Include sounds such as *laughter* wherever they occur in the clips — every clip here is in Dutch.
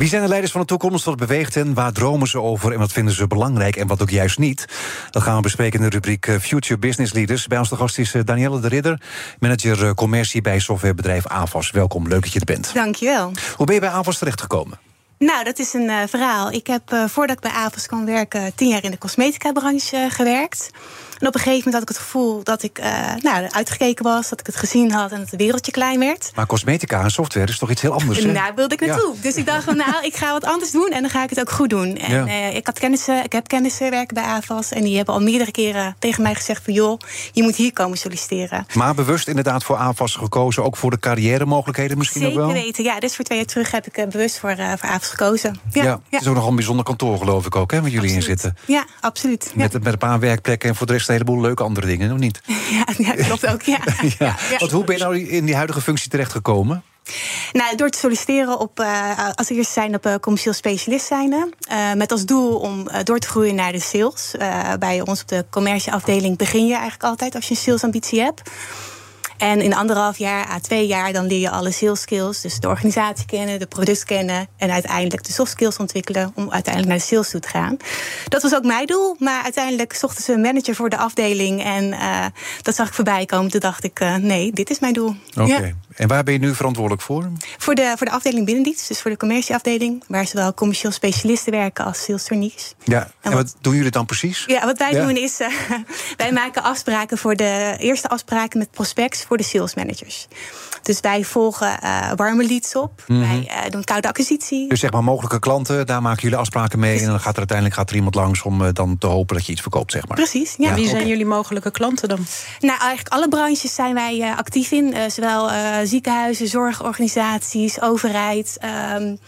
Wie zijn de leiders van de toekomst? Wat beweegt hen? Waar dromen ze over? En wat vinden ze belangrijk en wat ook juist niet? Dat gaan we bespreken in de rubriek eh, Future Business Leaders. Bij ons de gast is eh, Danielle de Ridder, manager eh, commercie bij softwarebedrijf AVAS. Welkom, leuk dat je er bent. Dankjewel. Hoe ben je bij AVAS terechtgekomen? Nou, dat is een uh, verhaal. Ik heb uh, voordat ik bij AVAS kwam werken... tien jaar in de cosmetica-branche uh, gewerkt. En op een gegeven moment had ik het gevoel dat ik nou, uitgekeken was... dat ik het gezien had en dat het wereldje klein werd. Maar cosmetica en software is toch iets heel anders, hè? Daar wilde ik naartoe. Ja. Dus ik dacht van, nou, ik ga wat anders doen... en dan ga ik het ook goed doen. En ja. ik, had kennissen, ik heb kennissen werken bij AVAS... en die hebben al meerdere keren tegen mij gezegd van... joh, je moet hier komen solliciteren. Maar bewust inderdaad voor AVAS gekozen... ook voor de carrière mogelijkheden misschien Zeker ook wel? Zeker weten, ja. Dus voor twee jaar terug heb ik bewust voor, voor AVAS gekozen. Ja, ja, het is ook nog een bijzonder kantoor, geloof ik ook, hè, waar jullie absoluut. in zitten. Ja, absoluut. Met, met een paar werkplekken en voor de rest een heleboel leuke andere dingen, of niet? *laughs* Ja, ja klopt ook, *laughs* ja. ja. Want hoe ben je nou in die huidige functie terechtgekomen? Nou, door te solliciteren op, uh, als eerste zijn op uh, commercieel specialist zijn. Uh, met als doel om door te groeien naar de sales. bij ons op de commercieafdeling begin je eigenlijk altijd als je een salesambitie hebt. En in anderhalf jaar à twee jaar dan leer je alle sales skills. Dus de organisatie kennen, de product kennen. En uiteindelijk de soft skills ontwikkelen om uiteindelijk naar de sales toe te gaan. Dat was ook mijn doel. Maar uiteindelijk zochten ze een manager voor de afdeling. En uh, dat zag ik voorbij komen. Toen dacht ik, uh, nee, dit is mijn doel. Oké. En waar ben je nu verantwoordelijk voor? Voor de, voor de afdeling binnendienst, dus voor de commercieafdeling. Waar zowel commercieel specialisten werken als sales trainees. Ja, en, en wat, wat, doen jullie dan precies? Ja, wat wij ja. doen is, uh, *laughs* wij maken afspraken voor de eerste afspraken met prospects voor de sales managers. Dus wij volgen uh, warme leads op. Mm -hmm. Wij uh, doen koude acquisitie. Dus zeg maar mogelijke klanten, daar maken jullie afspraken mee. Precies. En dan gaat er uiteindelijk gaat er iemand langs om uh, dan te hopen dat je iets verkoopt, zeg maar. Precies. Ja. ja Wie zijn okay. jullie mogelijke klanten dan? Nou, eigenlijk alle branches zijn wij uh, actief in. Uh, zowel uh, ziekenhuizen, zorgorganisaties, overheid, um,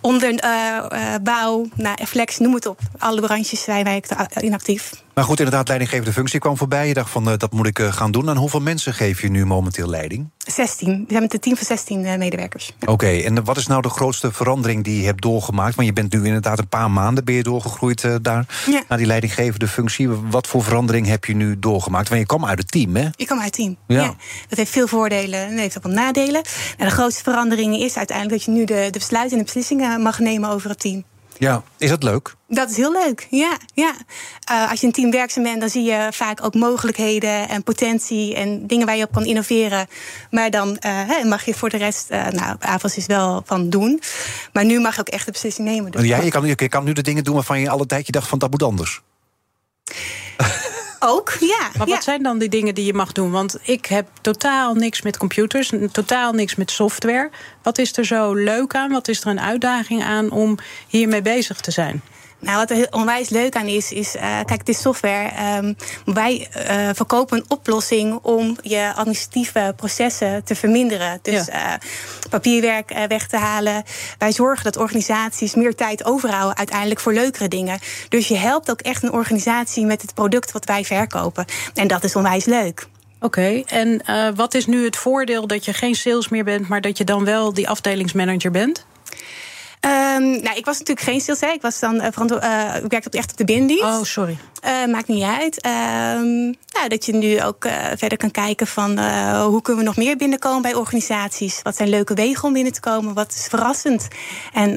onderbouw, nou, flex, noem het op. Alle branches zijn wij in actief. Maar goed, inderdaad, leidinggevende functie kwam voorbij. Je dacht van, uh, dat moet ik uh, gaan doen. En hoeveel mensen geef je nu momenteel leiding? 16. We zijn met een team van 16 uh, medewerkers. Oké, okay, en wat is nou de grootste verandering die je hebt doorgemaakt? Want je bent nu inderdaad een paar maanden ben je doorgegroeid daar... Ja. naar die leidinggevende functie. Wat voor verandering heb je nu doorgemaakt? Want je kwam uit het team, hè? Je kwam uit het team, ja. ja. Dat heeft veel voordelen en heeft ook wat nadelen. En de grootste verandering is uiteindelijk... dat je nu de, de besluiten en de beslissingen mag nemen over het team. Ja, is dat leuk? Dat is heel leuk, ja. ja. Uh, als je een team werkzaam bent, dan zie je vaak ook mogelijkheden en potentie en dingen waar je op kan innoveren. Maar dan uh, mag je voor de rest, uh, nou, AVAS is wel van doen. Maar nu mag je ook echt de beslissing nemen. Dus ja, je kan, je kan nu de dingen doen waarvan je alle tijd je dacht van dat moet anders. Ook, ja. Maar ja. wat zijn dan die dingen die je mag doen? Want ik heb totaal niks met computers, totaal niks met software. Wat is er zo leuk aan? Wat is er een uitdaging aan om hiermee bezig te zijn? Nou, wat er onwijs leuk aan is, is uh, kijk, het is software. Um, wij uh, verkopen een oplossing om je administratieve processen te verminderen. Dus ja. uh, papierwerk weg te halen. Wij zorgen dat organisaties meer tijd overhouden uiteindelijk voor leukere dingen. Dus je helpt ook echt een organisatie met het product wat wij verkopen. En dat is onwijs leuk. Oké, okay. en wat is nu het voordeel dat je geen sales meer bent, maar dat je dan wel die afdelingsmanager bent? Um, nou, ik was natuurlijk geen sales. Hè. Ik was dan uh, uh, ik werkte echt op de binnendienst. Oh, sorry. Uh, maakt niet uit. Um, nou, dat je nu ook verder kan kijken van hoe kunnen we nog meer binnenkomen bij organisaties. Wat zijn leuke wegen om binnen te komen? Wat is verrassend? En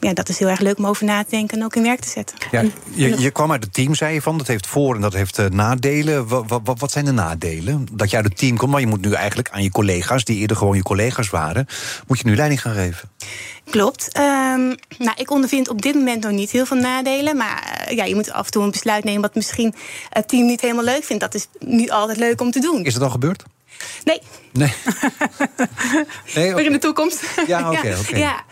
ja, dat is heel erg leuk om over na te denken en ook in werk te zetten. Ja, je, je kwam uit het team, zei je van. Dat heeft voor- en dat heeft nadelen. Wat, wat, wat zijn de nadelen? Dat je uit het team komt, maar je moet nu eigenlijk aan je collega's, die eerder gewoon je collega's waren, moet je nu leiding gaan geven. Klopt. Um, nou, ik ondervind op dit moment nog niet heel veel nadelen. Maar uh, ja, je moet af en toe een besluit nemen wat misschien het team niet helemaal leuk vindt. Dat is niet altijd leuk om te doen. Is het al gebeurd? Nee. Nee. *laughs* nee okay. in de toekomst. Ja, oké. Okay, *laughs* okay. ja.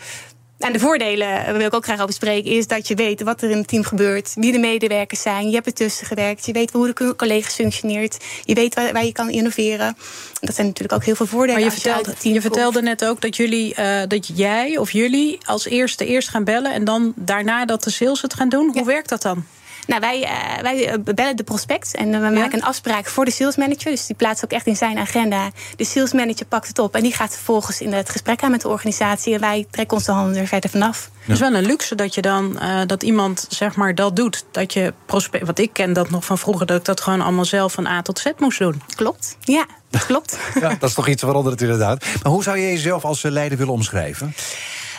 En de voordelen, daar wil ik ook graag over spreken, is dat je weet wat er in het team gebeurt, wie de medewerkers zijn, je hebt ertussen gewerkt, je weet hoe de collega's functioneert, je weet waar, waar je kan innoveren. Dat zijn natuurlijk ook heel veel voordelen. Maar je vertelde, je, je vertelde net ook dat jullie, uh, dat jij of jullie als eerste eerst gaan bellen en dan daarna dat de sales het gaan doen. Hoe ja. werkt dat dan? Nou, wij, uh, wij bellen de prospect en we maken een afspraak voor de sales manager. Dus die plaatst ook echt in zijn agenda. De sales manager pakt het op en die gaat vervolgens in het gesprek aan met de organisatie. En wij trekken onze handen er verder vanaf. Het is wel een luxe dat je dan uh, dat iemand zeg maar dat doet. Dat je prospect. Wat ik ken dat nog van vroeger, dat ik dat gewoon allemaal zelf van A tot Z moest doen. Klopt. Ja, dat klopt. *laughs* ja, dat is toch iets waaronder het inderdaad. Maar hoe zou je jezelf als leider willen omschrijven?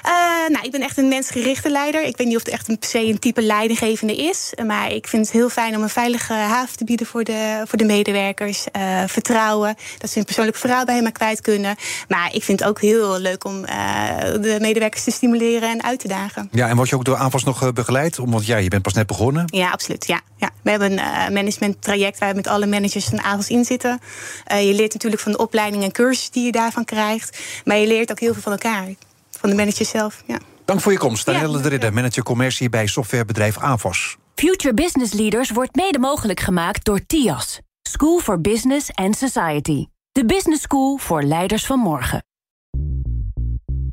Uh, nou, ik ben echt een mensgerichte leider. Ik weet niet of het echt een, per se een type leidinggevende is. Maar ik vind het heel fijn om een veilige haven te bieden voor de, voor de medewerkers. Uh, vertrouwen, dat ze hun persoonlijk verhaal bij me kwijt kunnen. Maar ik vind het ook heel leuk om uh, de medewerkers te stimuleren en uit te dagen. Ja, en word je ook door aanvast nog begeleid? Want ja, je bent pas net begonnen. Ja, absoluut. Ja, ja. We hebben een management traject waar we met alle managers van AVOS in zitten. je leert natuurlijk van de opleiding en cursus die je daarvan krijgt. Maar je leert ook heel veel van elkaar van de manager zelf. Ja. Dank voor je komst. Danielle ja, de Ridder, manager commercie bij softwarebedrijf AVOS. Future Business Leaders wordt mede mogelijk gemaakt door TIAS. School for Business and Society. De business school voor leiders van morgen.